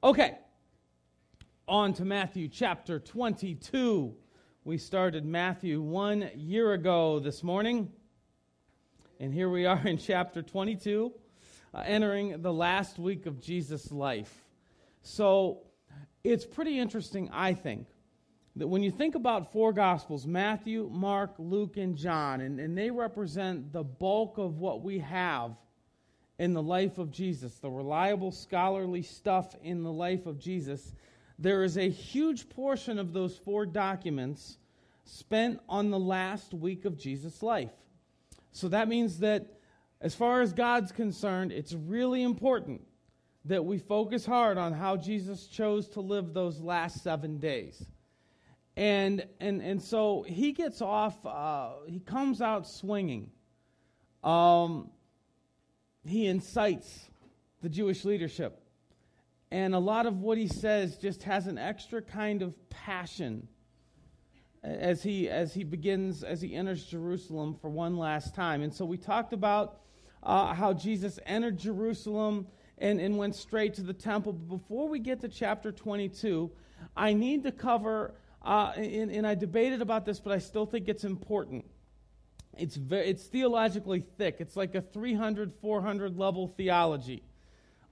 Okay, on to Matthew chapter 22. We started Matthew one year ago this morning, and here we are in chapter 22, uh, entering the last week of Jesus' life. So it's pretty interesting, I think, that when you think about four Gospels Matthew, Mark, Luke, and John, and, and they represent the bulk of what we have in the life of Jesus, the reliable scholarly stuff in the life of Jesus, there is a huge portion of those four documents spent on the last week of Jesus' life. So that means that, as far as God's concerned, it's really important that we focus hard on how Jesus chose to live those last seven days. And, and, and so he gets off, uh, he comes out swinging. Um, he incites the Jewish leadership. And a lot of what he says just has an extra kind of passion as he, as he begins, as he enters Jerusalem for one last time. And so we talked about uh, how Jesus entered Jerusalem and, and went straight to the temple. But before we get to chapter 22, I need to cover, uh, and, and I debated about this, but I still think it's important. It's, very, it's theologically thick. It's like a 300, 400 level theology.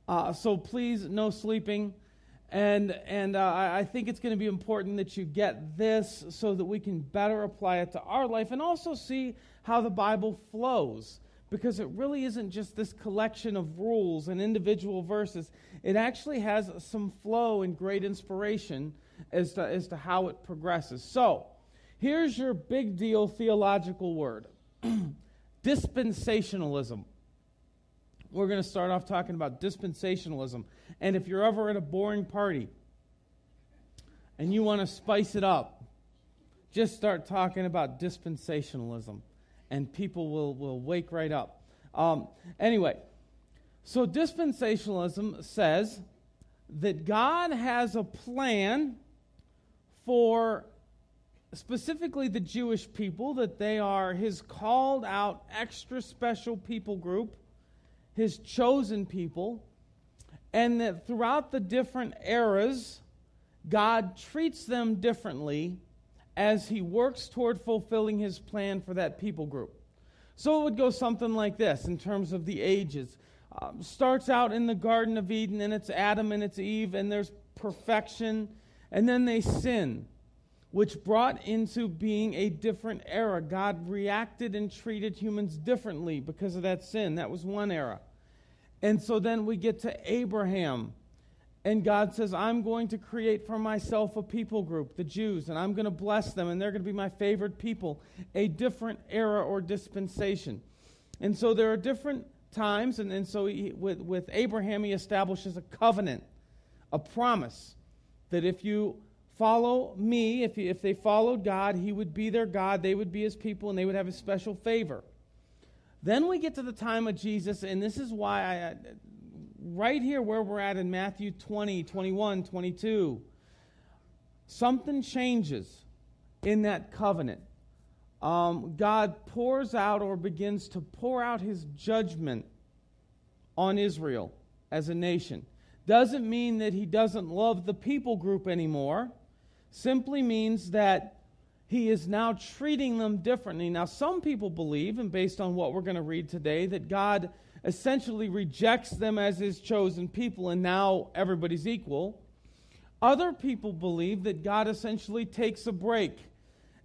Uh, so please, no sleeping. And, and uh, I think it's going to be important that you get this so that we can better apply it to our life and also see how the Bible flows. Because it really isn't just this collection of rules and individual verses, it actually has some flow and great inspiration as to, as to how it progresses. So, here's your big deal theological word dispensationalism. We're going to start off talking about dispensationalism. And if you're ever at a boring party and you want to spice it up, just start talking about dispensationalism, and people will, will wake right up. Um, anyway, so dispensationalism says that God has a plan for specifically the Jewish people, that they are his called out, extra special people group, his chosen people, and that throughout the different eras, God treats them differently as he works toward fulfilling his plan for that people group. So it would go something like this in terms of the ages. Um, starts out in the Garden of Eden, and it's Adam and it's Eve, and there's perfection, and then they sin which brought into being a different era. God reacted and treated humans differently because of that sin. That was one era. And so then we get to Abraham. And God says, I'm going to create for myself a people group, the Jews, and I'm going to bless them, and they're going to be my favorite people. A different era or dispensation. And so there are different times, and, and so he, with, with Abraham, he establishes a covenant, a promise that if you follow me, if, if they followed God, he would be their God, they would be his people, and they would have a special favor. Then we get to the time of Jesus, and this is why I, right here where we're at in Matthew 20, 21, 22, something changes in that covenant. Um, God pours out or begins to pour out his judgment on Israel as a nation. Doesn't mean that he doesn't love the people group anymore simply means that he is now treating them differently. Now, some people believe, and based on what we're going to read today, that God essentially rejects them as his chosen people and now everybody's equal. Other people believe that God essentially takes a break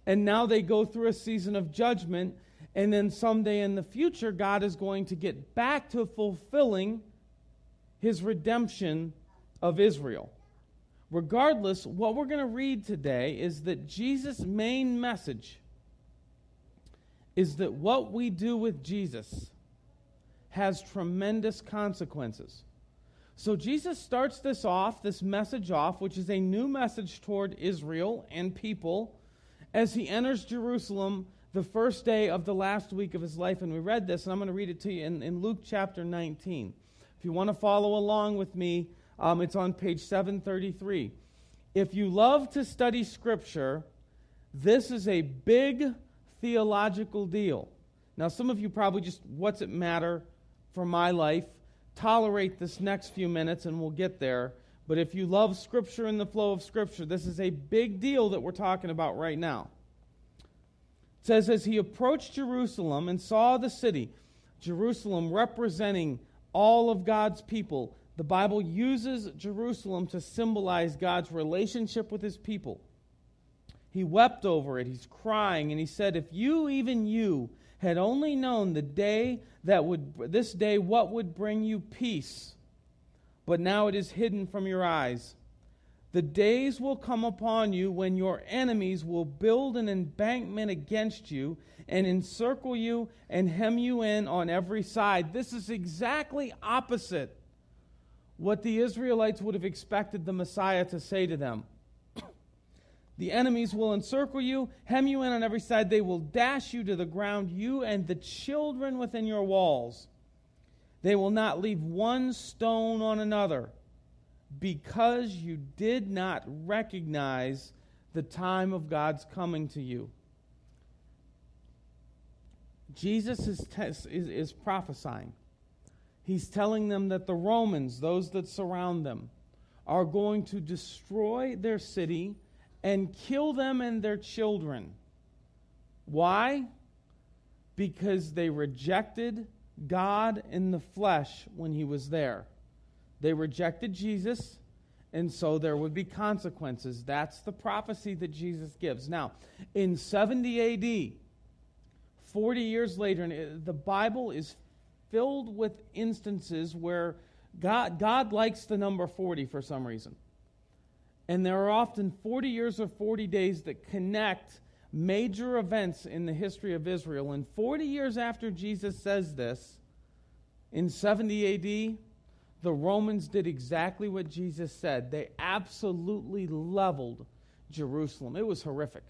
and now they go through a season of judgment, and then someday in the future, God is going to get back to fulfilling his redemption of Israel. Regardless, what we're going to read today is that Jesus' main message is that what we do with Jesus has tremendous consequences. So Jesus starts this off, this message off, which is a new message toward Israel and people, as he enters Jerusalem the first day of the last week of his life. And we read this, and I'm going to read it to you in, in Luke chapter 19. If you want to follow along with me, um, it's on page 733. If you love to study Scripture, this is a big theological deal. Now, some of you probably just, what's it matter for my life? Tolerate this next few minutes and we'll get there. But if you love Scripture and the flow of Scripture, this is a big deal that we're talking about right now. It says, As he approached Jerusalem and saw the city, Jerusalem representing all of God's people, the Bible uses Jerusalem to symbolize God's relationship with his people. He wept over it. He's crying, and he said, If you, even you, had only known the day that would, this day, what would bring you peace but now it is hidden from your eyes. The days will come upon you when your enemies will build an embankment against you and encircle you and hem you in on every side. This is exactly opposite what the Israelites would have expected the Messiah to say to them. the enemies will encircle you, hem you in on every side. They will dash you to the ground, you and the children within your walls. They will not leave one stone on another because you did not recognize the time of God's coming to you. Jesus is, is, is prophesying. He's telling them that the Romans, those that surround them, are going to destroy their city and kill them and their children. Why? Because they rejected God in the flesh when he was there. They rejected Jesus, and so there would be consequences. That's the prophecy that Jesus gives. Now, in 70 AD, 40 years later, the Bible is filled with instances where God, God likes the number 40 for some reason. And there are often 40 years or 40 days that connect major events in the history of Israel. And 40 years after Jesus says this, in 70 AD, the Romans did exactly what Jesus said. They absolutely leveled Jerusalem. It was horrific.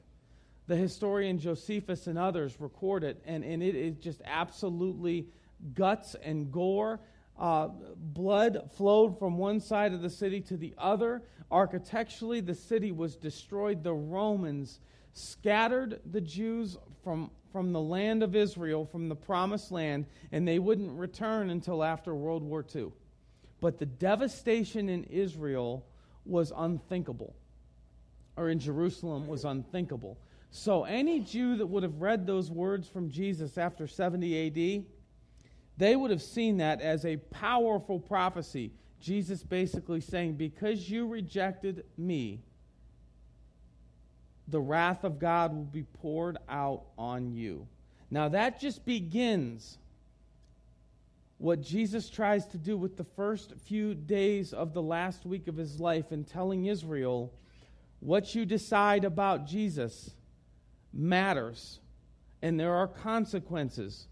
The historian Josephus and others record it, and, and it is just absolutely guts and gore. Uh, blood flowed from one side of the city to the other. Architecturally, the city was destroyed. The Romans scattered the Jews from, from the land of Israel, from the promised land, and they wouldn't return until after World War II. But the devastation in Israel was unthinkable, or in Jerusalem was unthinkable. So, any Jew that would have read those words from Jesus after 70 AD, they would have seen that as a powerful prophecy. Jesus basically saying, Because you rejected me, the wrath of God will be poured out on you. Now, that just begins what Jesus tries to do with the first few days of the last week of his life in telling Israel what you decide about Jesus matters, and there are consequences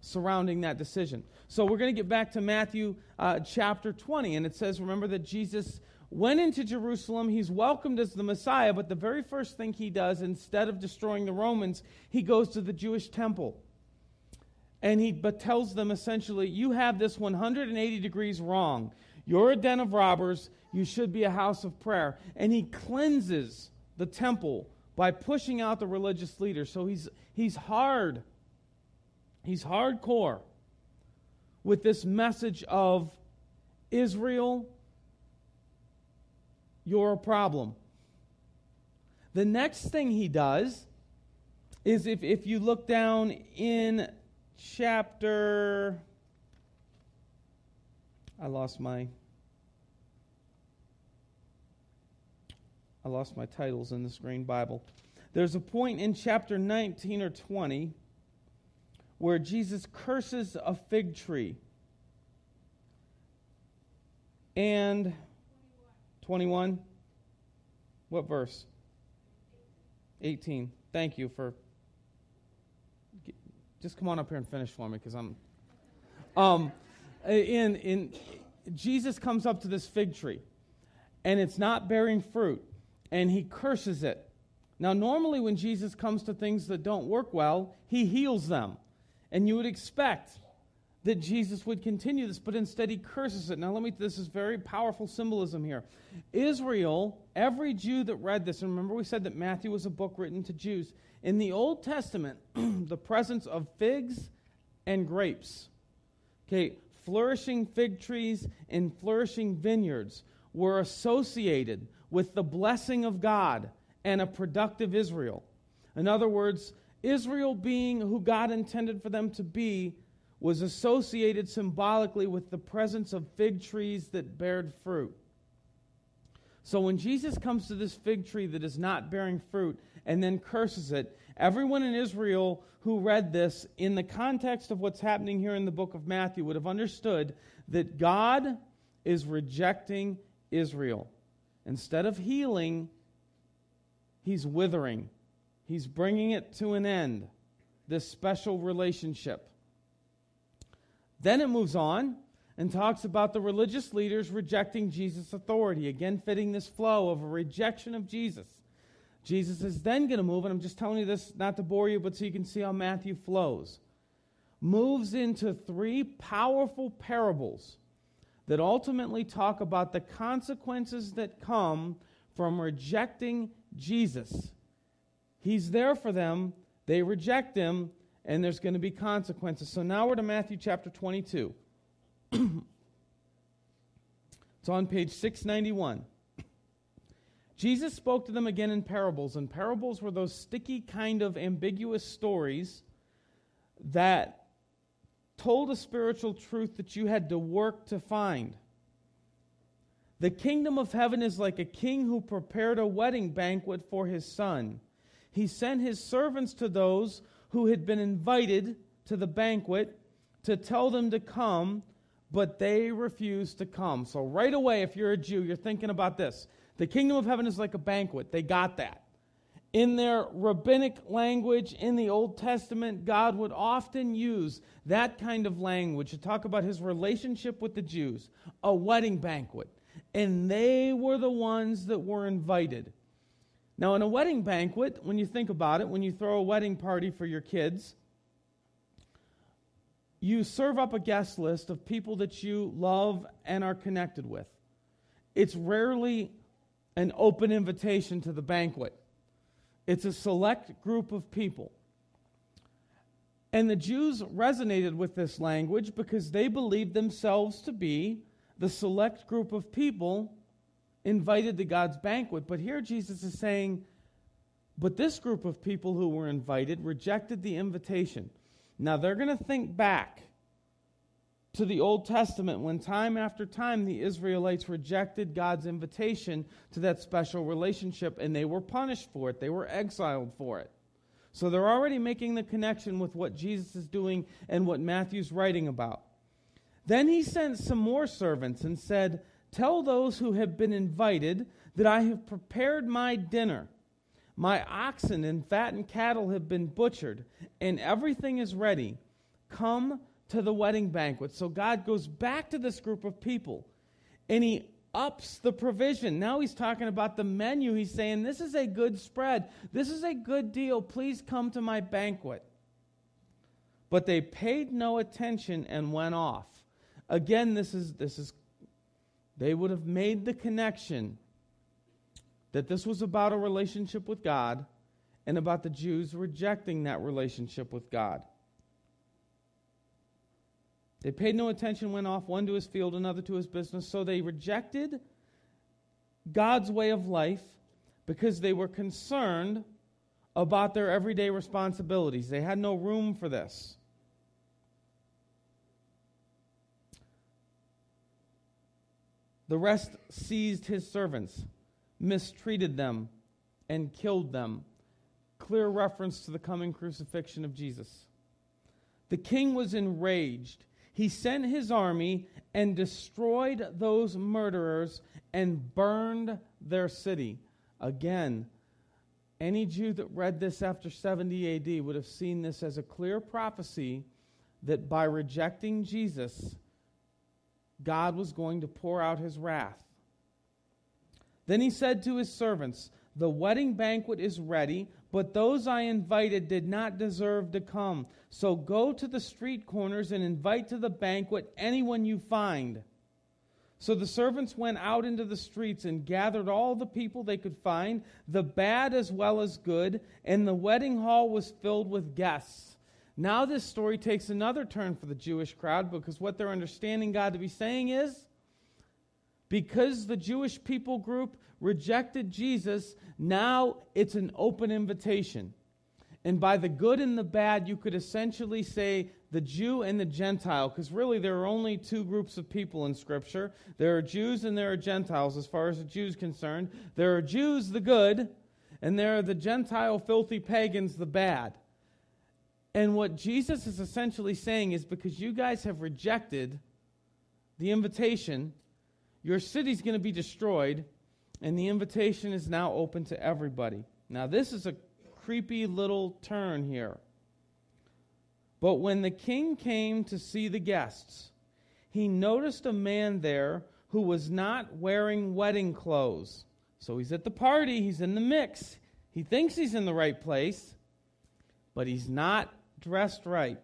surrounding that decision. So, we're going to get back to Matthew uh, chapter 20, and it says, Remember that Jesus went into Jerusalem. He's welcomed as the Messiah, but the very first thing he does, instead of destroying the Romans, he goes to the Jewish temple. And he but tells them essentially, You have this 180 degrees wrong. You're a den of robbers. You should be a house of prayer. And he cleanses the temple by pushing out the religious leaders. So he's, he's hard. He's hardcore with this message of Israel you're a problem. The next thing he does is if, if you look down in chapter. I lost my. I lost my titles in the screen Bible. There's a point in chapter 19 or 20 where Jesus curses a fig tree. And 21. What verse? 18. Thank you for. Just come on up here and finish for me because I'm. Um, in, in, Jesus comes up to this fig tree and it's not bearing fruit and he curses it. Now, normally when Jesus comes to things that don't work well, he heals them. And you would expect that Jesus would continue this, but instead he curses it. Now, let me, this is very powerful symbolism here. Israel, every Jew that read this, and remember we said that Matthew was a book written to Jews. In the Old Testament, the presence of figs and grapes. Okay, flourishing fig trees and flourishing vineyards were associated with the blessing of God and a productive Israel. In other words, Israel being who God intended for them to be was associated symbolically with the presence of fig trees that bared fruit. So when Jesus comes to this fig tree that is not bearing fruit and then curses it, everyone in Israel who read this in the context of what's happening here in the book of Matthew would have understood that God is rejecting Israel. Instead of healing, he's withering. He's bringing it to an end, this special relationship. Then it moves on and talks about the religious leaders rejecting Jesus' authority, again, fitting this flow of a rejection of Jesus. Jesus is then going to move, and I'm just telling you this not to bore you, but so you can see how Matthew flows. Moves into three powerful parables that ultimately talk about the consequences that come from rejecting Jesus. He's there for them, they reject him, and there's going to be consequences. So now we're to Matthew chapter 22. it's on page 691. Jesus spoke to them again in parables, and parables were those sticky, kind of ambiguous stories that told a spiritual truth that you had to work to find. The kingdom of heaven is like a king who prepared a wedding banquet for his son. He sent his servants to those who had been invited to the banquet to tell them to come, but they refused to come. So, right away, if you're a Jew, you're thinking about this. The kingdom of heaven is like a banquet. They got that. In their rabbinic language in the Old Testament, God would often use that kind of language to talk about his relationship with the Jews, a wedding banquet. And they were the ones that were invited. Now, in a wedding banquet, when you think about it, when you throw a wedding party for your kids, you serve up a guest list of people that you love and are connected with. It's rarely an open invitation to the banquet. It's a select group of people. And the Jews resonated with this language because they believed themselves to be the select group of people invited to God's banquet. But here Jesus is saying, but this group of people who were invited rejected the invitation. Now they're going to think back to the Old Testament when time after time the Israelites rejected God's invitation to that special relationship and they were punished for it. They were exiled for it. So they're already making the connection with what Jesus is doing and what Matthew's writing about. Then he sent some more servants and said, Tell those who have been invited that I have prepared my dinner. My oxen and fattened cattle have been butchered, and everything is ready. Come to the wedding banquet. So God goes back to this group of people and he ups the provision. Now he's talking about the menu. He's saying, This is a good spread. This is a good deal. Please come to my banquet. But they paid no attention and went off. Again, this is, this is, they would have made the connection that this was about a relationship with God and about the Jews rejecting that relationship with God. They paid no attention, went off, one to his field, another to his business. So they rejected God's way of life because they were concerned about their everyday responsibilities. They had no room for this. The rest seized his servants, mistreated them, and killed them. Clear reference to the coming crucifixion of Jesus. The king was enraged he sent his army and destroyed those murderers and burned their city. Again, any Jew that read this after 70 AD would have seen this as a clear prophecy that by rejecting Jesus, God was going to pour out his wrath. Then he said to his servants, The wedding banquet is ready but those I invited did not deserve to come. So go to the street corners and invite to the banquet anyone you find. So the servants went out into the streets and gathered all the people they could find, the bad as well as good, and the wedding hall was filled with guests. Now, this story takes another turn for the Jewish crowd because what they're understanding God to be saying is because the Jewish people group rejected Jesus, now it's an open invitation. And by the good and the bad, you could essentially say the Jew and the Gentile, because really there are only two groups of people in Scripture. There are Jews and there are Gentiles, as far as the Jews concerned. There are Jews, the good, and there are the Gentile, filthy pagans, the bad. And what Jesus is essentially saying is because you guys have rejected the invitation, your city's going to be destroyed, and the invitation is now open to everybody. Now, this is a creepy little turn here. But when the king came to see the guests, he noticed a man there who was not wearing wedding clothes. So he's at the party, he's in the mix. He thinks he's in the right place, but he's not dressed right.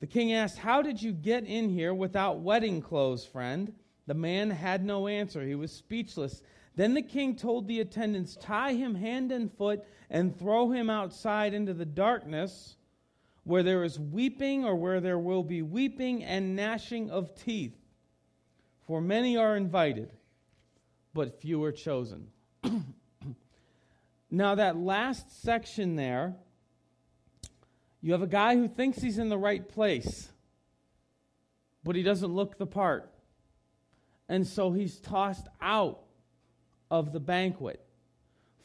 The king asked, How did you get in here without wedding clothes, friend? The man had no answer. He was speechless. Then the king told the attendants, Tie him hand and foot and throw him outside into the darkness where there is weeping or where there will be weeping and gnashing of teeth. For many are invited, but few are chosen. Now, that last section there, you have a guy who thinks he's in the right place, but he doesn't look the part. And so he's tossed out of the banquet.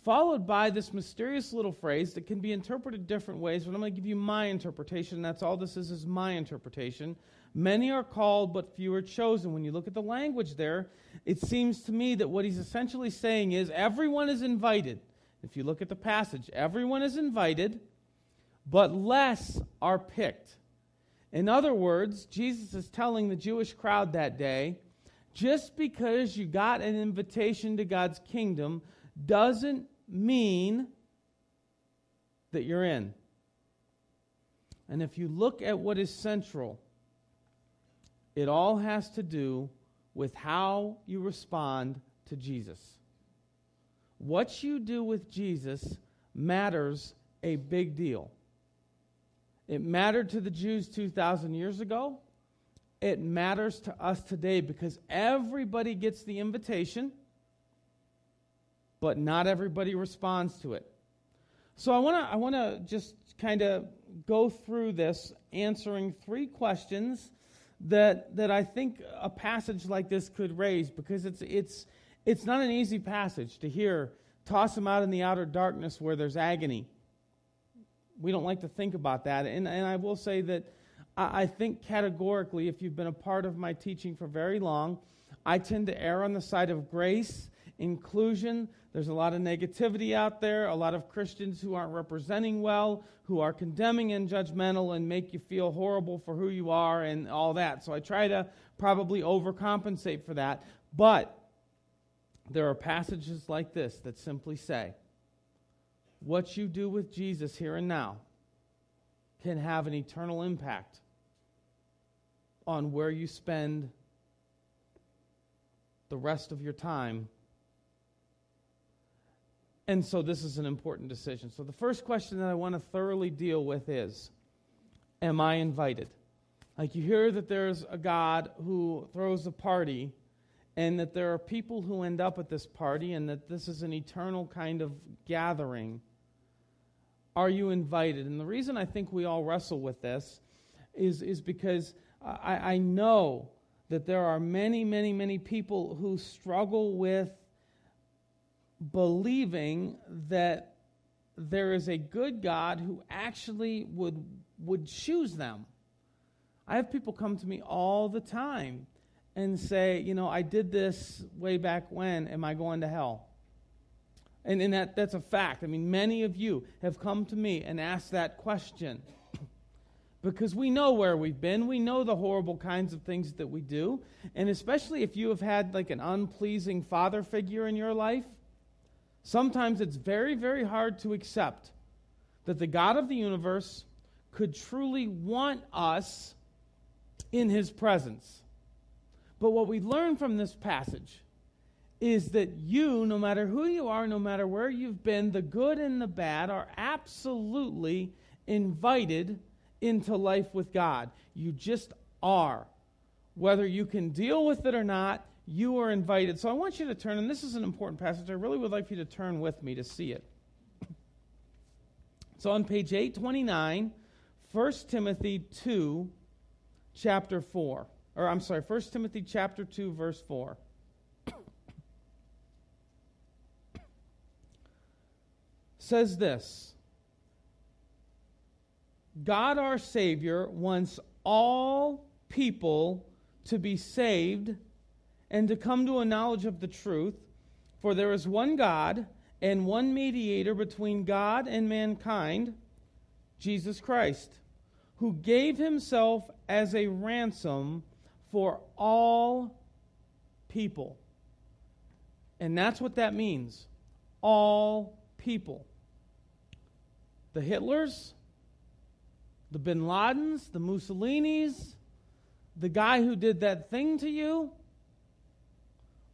Followed by this mysterious little phrase that can be interpreted different ways, but I'm going to give you my interpretation. That's all this is, is my interpretation. Many are called, but few are chosen. When you look at the language there, it seems to me that what he's essentially saying is everyone is invited. If you look at the passage, everyone is invited, but less are picked. In other words, Jesus is telling the Jewish crowd that day just because you got an invitation to God's kingdom doesn't mean that you're in. And if you look at what is central, it all has to do with how you respond to Jesus. What you do with Jesus matters a big deal. It mattered to the Jews 2,000 years ago. It matters to us today because everybody gets the invitation, but not everybody responds to it. So I want to I want to just kind of go through this answering three questions that that I think a passage like this could raise because it's it's it's not an easy passage to hear, toss them out in the outer darkness where there's agony. We don't like to think about that. And, and I will say that I, I think categorically, if you've been a part of my teaching for very long, I tend to err on the side of grace, inclusion. There's a lot of negativity out there, a lot of Christians who aren't representing well, who are condemning and judgmental and make you feel horrible for who you are and all that. So I try to probably overcompensate for that. But there are passages like this that simply say, what you do with Jesus here and now can have an eternal impact on where you spend the rest of your time. And so this is an important decision. So the first question that I want to thoroughly deal with is Am I invited? Like you hear that there's a God who throws a party and that there are people who end up at this party and that this is an eternal kind of gathering. Are you invited? And the reason I think we all wrestle with this is, is because I, I know that there are many, many, many people who struggle with believing that there is a good God who actually would, would choose them. I have people come to me all the time and say, you know, I did this way back when, am I going to hell? And, and that, that's a fact. I mean, many of you have come to me and asked that question because we know where we've been. We know the horrible kinds of things that we do. And especially if you have had like an unpleasing father figure in your life, sometimes it's very, very hard to accept that the God of the universe could truly want us in his presence. But what we learn from this passage is that you, no matter who you are, no matter where you've been, the good and the bad, are absolutely invited into life with God. You just are. Whether you can deal with it or not, you are invited. So I want you to turn, and this is an important passage. I really would like you to turn with me to see it. So on page 829, 1 Timothy 2, chapter 4. Or I'm sorry, 1 Timothy chapter 2, verse 4. says this God our Savior wants all people to be saved and to come to a knowledge of the truth. For there is one God and one mediator between God and mankind, Jesus Christ, who gave himself as a ransom for all people. And that's what that means all people. The Hitlers, the bin Ladens, the Mussolinis, the guy who did that thing to you,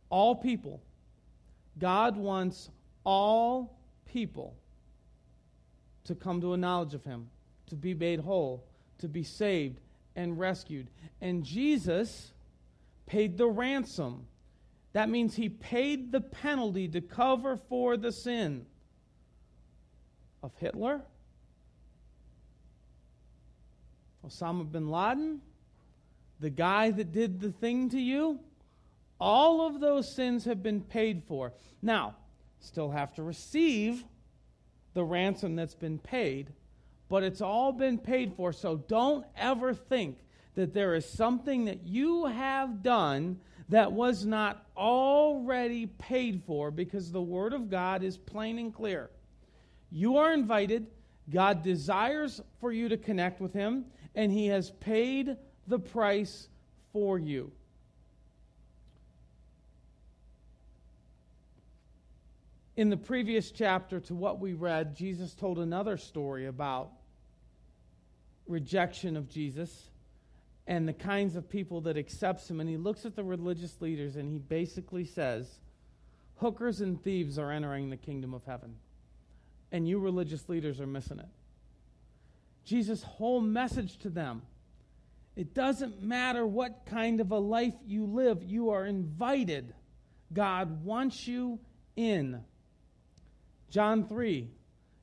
all people. God wants all people to come to a knowledge of Him, to be made whole, to be saved and rescued. And Jesus paid the ransom. That means He paid the penalty to cover for the sin of Hitler, Osama bin Laden, the guy that did the thing to you. All of those sins have been paid for. Now, still have to receive the ransom that's been paid, but it's all been paid for. So don't ever think that there is something that you have done that was not already paid for because the Word of God is plain and clear. You are invited. God desires for you to connect with Him, and He has paid the price for you. In the previous chapter to what we read, Jesus told another story about rejection of Jesus and the kinds of people that accepts him and he looks at the religious leaders and he basically says hookers and thieves are entering the kingdom of heaven and you religious leaders are missing it. Jesus' whole message to them it doesn't matter what kind of a life you live, you are invited. God wants you in. John 3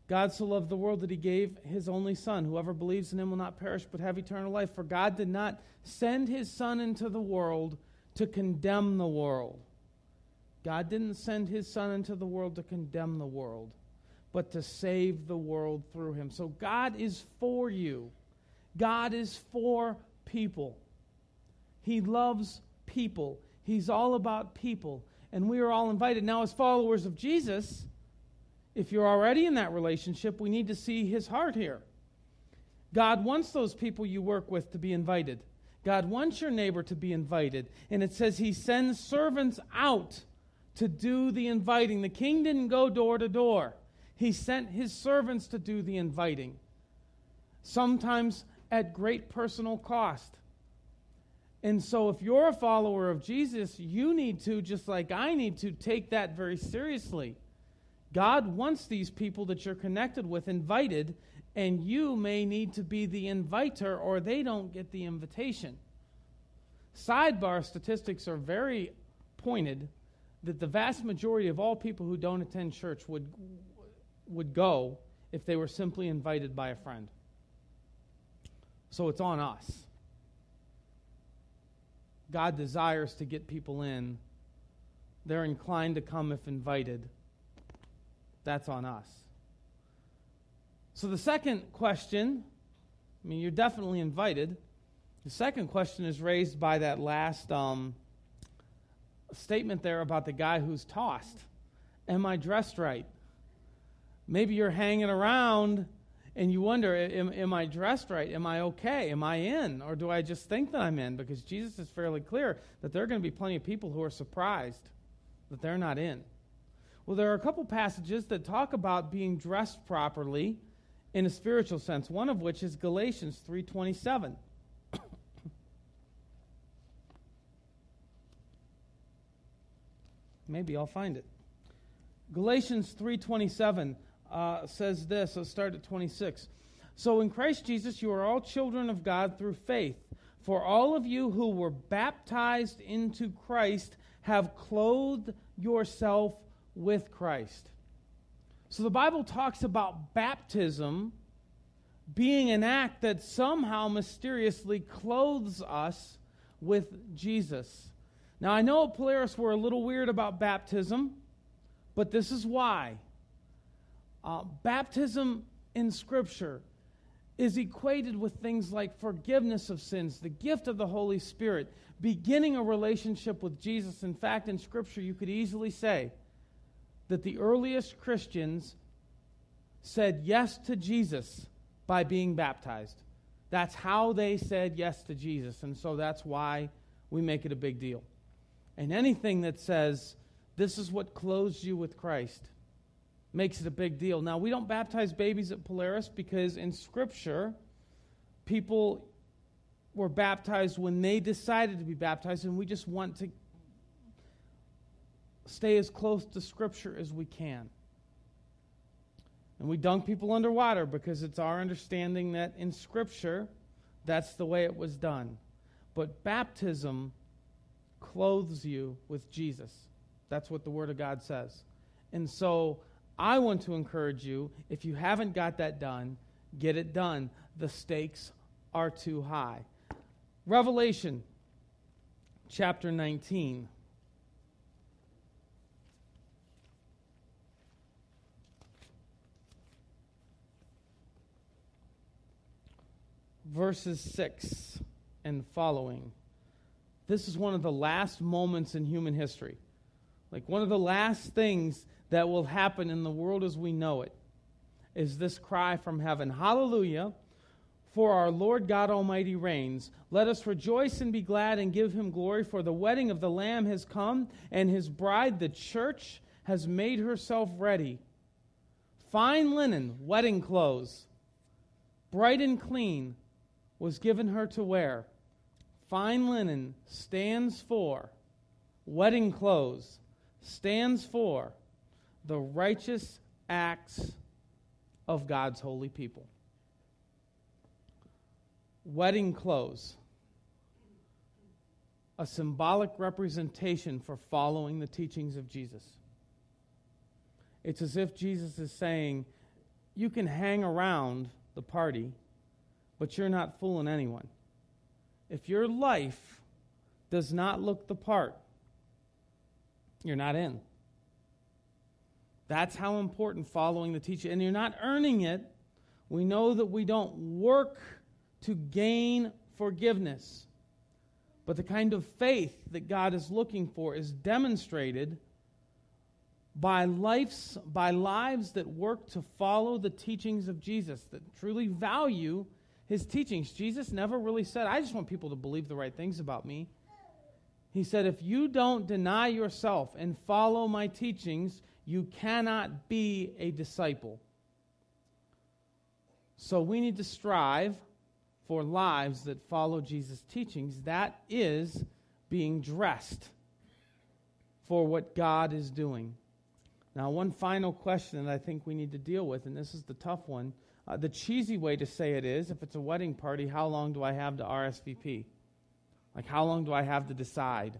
God so loved the world that he gave his only Son. Whoever believes in him will not perish but have eternal life. For God did not send his Son into the world to condemn the world. God didn't send his Son into the world to condemn the world but to save the world through him. So God is for you. God is for people. He loves people. He's all about people. And we are all invited. Now, as followers of Jesus, if you're already in that relationship, we need to see his heart here. God wants those people you work with to be invited. God wants your neighbor to be invited. And it says he sends servants out to do the inviting. The king didn't go door to door. He sent his servants to do the inviting, sometimes at great personal cost. And so, if you're a follower of Jesus, you need to, just like I need to, take that very seriously. God wants these people that you're connected with invited, and you may need to be the inviter or they don't get the invitation. Sidebar statistics are very pointed that the vast majority of all people who don't attend church would would go if they were simply invited by a friend. So it's on us. God desires to get people in. They're inclined to come if invited. That's on us. So the second question I mean, you're definitely invited. The second question is raised by that last um, statement there about the guy who's tossed. Am I dressed right? Maybe you're hanging around and you wonder, am, am, I dressed right? Am I okay? Am I in? Or do I just think that I'm in? Because Jesus is fairly clear that there are going to be plenty of people who are surprised that they're not in. Well, there are a couple passages that talk about being dressed properly in a spiritual sense, one of which is Galatians 3:27. Maybe I'll find it. Galatians 3:27 uh, says this. Let's start at 26. So in Christ Jesus you are all children of God through faith. For all of you who were baptized into Christ have clothed yourself with Christ. So the Bible talks about baptism being an act that somehow mysteriously clothes us with Jesus. Now, I know at Polaris we're a little weird about baptism, but this is why. Uh, baptism in Scripture is equated with things like forgiveness of sins, the gift of the Holy Spirit, beginning a relationship with Jesus. In fact, in Scripture, you could easily say that the earliest Christians said yes to Jesus by being baptized. That's how they said yes to Jesus. And so that's why we make it a big deal. And anything that says, this is what clothes you with Christ, makes it a big deal. Now, we don't baptize babies at Polaris because in Scripture, people were baptized when they decided to be baptized, and we just want to stay as close to Scripture as we can. And we dunk people underwater because it's our understanding that in Scripture, that's the way it was done. But baptism clothes you with Jesus. That's what the Word of God says. And so I want to encourage you if you haven't got that done, get it done. The stakes are too high. Revelation chapter 19. Verses 6 and following. This is one of the last moments in human history. Like one of the last things that will happen in the world as we know it is this cry from heaven Hallelujah! For our Lord God Almighty reigns. Let us rejoice and be glad and give him glory, for the wedding of the Lamb has come, and his bride, the church, has made herself ready. Fine linen, wedding clothes, bright and clean was given her to wear. Fine linen stands for, wedding clothes stands for the righteous acts of God's holy people. Wedding clothes, a symbolic representation for following the teachings of Jesus. It's as if Jesus is saying, You can hang around the party but you're not fooling anyone. If your life does not look the part, you're not in. That's how important following the teacher. And you're not earning it. We know that we don't work to gain forgiveness. But the kind of faith that God is looking for is demonstrated by lives, by lives that work to follow the teachings of Jesus, that truly value his teachings. Jesus never really said, I just want people to believe the right things about me. He said, if you don't deny yourself and follow my teachings, you cannot be a disciple. So we need to strive for lives that follow Jesus' teachings. That is being dressed for what God is doing. Now, one final question that I think we need to deal with, and this is the tough one. Uh, the cheesy way to say it is if it's a wedding party, how long do I have to RSVP? Like, how long do I have to decide?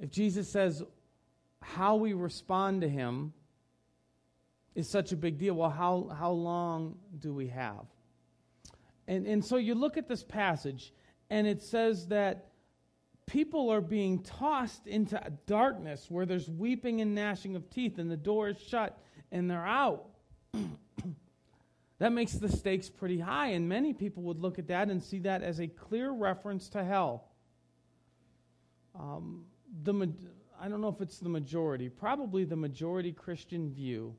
If Jesus says how we respond to him is such a big deal, well, how, how long do we have? And, and so you look at this passage, and it says that people are being tossed into darkness where there's weeping and gnashing of teeth, and the door is shut, and they're out. That makes the stakes pretty high, and many people would look at that and see that as a clear reference to hell. Um, the, I don't know if it's the majority, probably the majority Christian view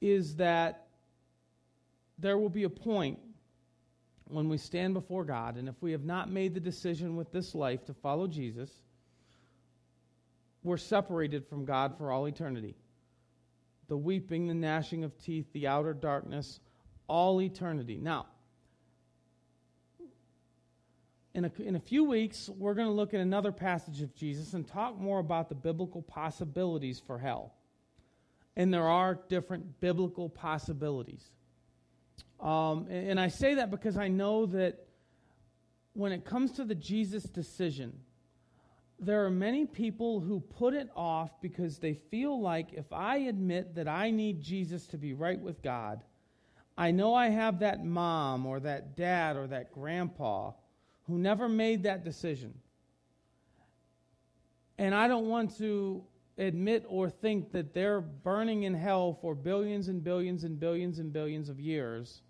is that there will be a point when we stand before God, and if we have not made the decision with this life to follow Jesus, we're separated from God for all eternity the weeping, the gnashing of teeth, the outer darkness, all eternity. Now, in a, in a few weeks, we're going to look at another passage of Jesus and talk more about the biblical possibilities for hell. And there are different biblical possibilities. Um, and, and I say that because I know that when it comes to the Jesus decision, there are many people who put it off because they feel like if I admit that I need Jesus to be right with God, I know I have that mom or that dad or that grandpa who never made that decision. And I don't want to admit or think that they're burning in hell for billions and billions and billions and billions of years.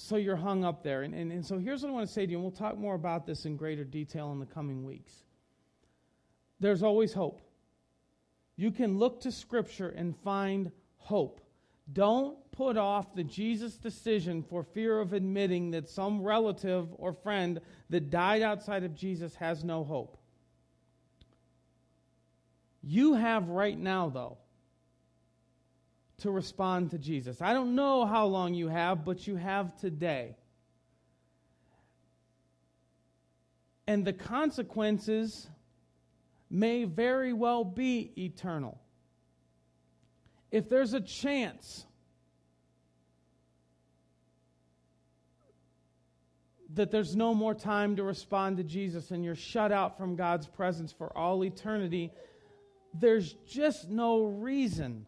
So you're hung up there. And, and, and so here's what I want to say to you, and we'll talk more about this in greater detail in the coming weeks. There's always hope. You can look to Scripture and find hope. Don't put off the Jesus decision for fear of admitting that some relative or friend that died outside of Jesus has no hope. You have right now, though, to respond to Jesus. I don't know how long you have, but you have today. And the consequences may very well be eternal if there's a chance that there's no more time to respond to Jesus and you're shut out from God's presence for all eternity, there's just no reason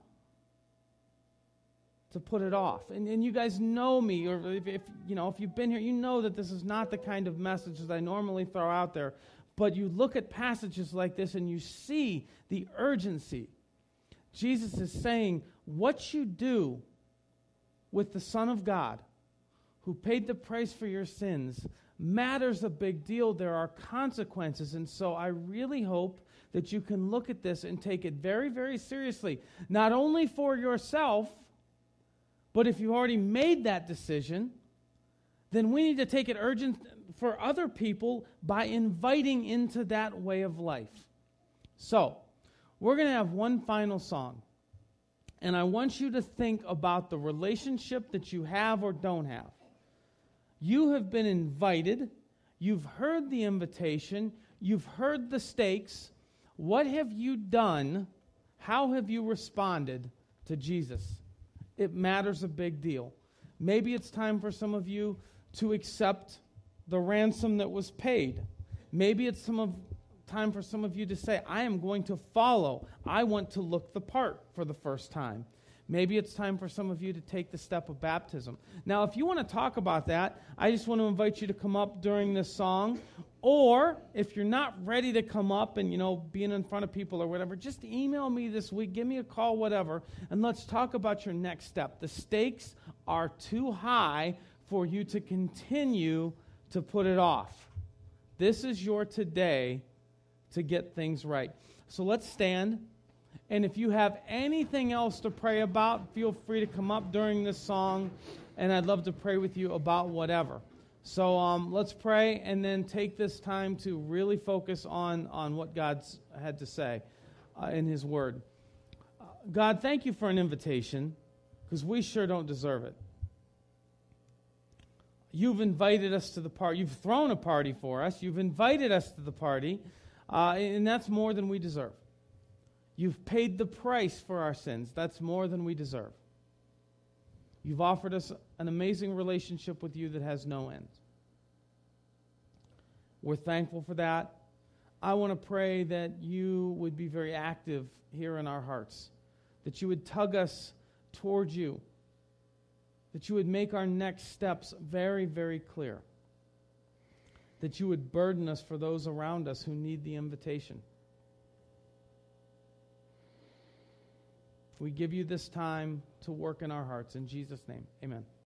to put it off. And, and you guys know me, or if, if, you know if you've been here, you know that this is not the kind of message that I normally throw out there. But you look at passages like this and you see the urgency Jesus is saying, What you do with the Son of God, who paid the price for your sins, matters a big deal. There are consequences. And so I really hope that you can look at this and take it very, very seriously, not only for yourself, but if you've already made that decision, then we need to take it urgent for other people by inviting into that way of life. So, we're going to have one final song. And I want you to think about the relationship that you have or don't have. You have been invited, you've heard the invitation, you've heard the stakes. What have you done? How have you responded to Jesus? It matters a big deal. Maybe it's time for some of you to accept the ransom that was paid. Maybe it's some of time for some of you to say, I am going to follow. I want to look the part for the first time. Maybe it's time for some of you to take the step of baptism. Now, if you want to talk about that, I just want to invite you to come up during this song. Or if you're not ready to come up and, you know, being in front of people or whatever, just email me this week, give me a call, whatever, and let's talk about your next step. The stakes are too high for you to continue to put it off. This is your today to get things right. So let's stand. And if you have anything else to pray about, feel free to come up during this song, and I'd love to pray with you about whatever. So um, let's pray and then take this time to really focus on, on what God's had to say uh, in His Word. Uh, God, thank you for an invitation because we sure don't deserve it. You've invited us to the party. You've thrown a party for us. You've invited us to the party. Uh, and that's more than we deserve. You've paid the price for our sins. That's more than we deserve. You've offered us an amazing relationship with you that has no end. We're thankful for that. I want to pray that you would be very active here in our hearts, that you would tug us towards you, that you would make our next steps very, very clear that you would burden us for those around us who need the invitation. We give you this time to work in our hearts. In Jesus' name, amen.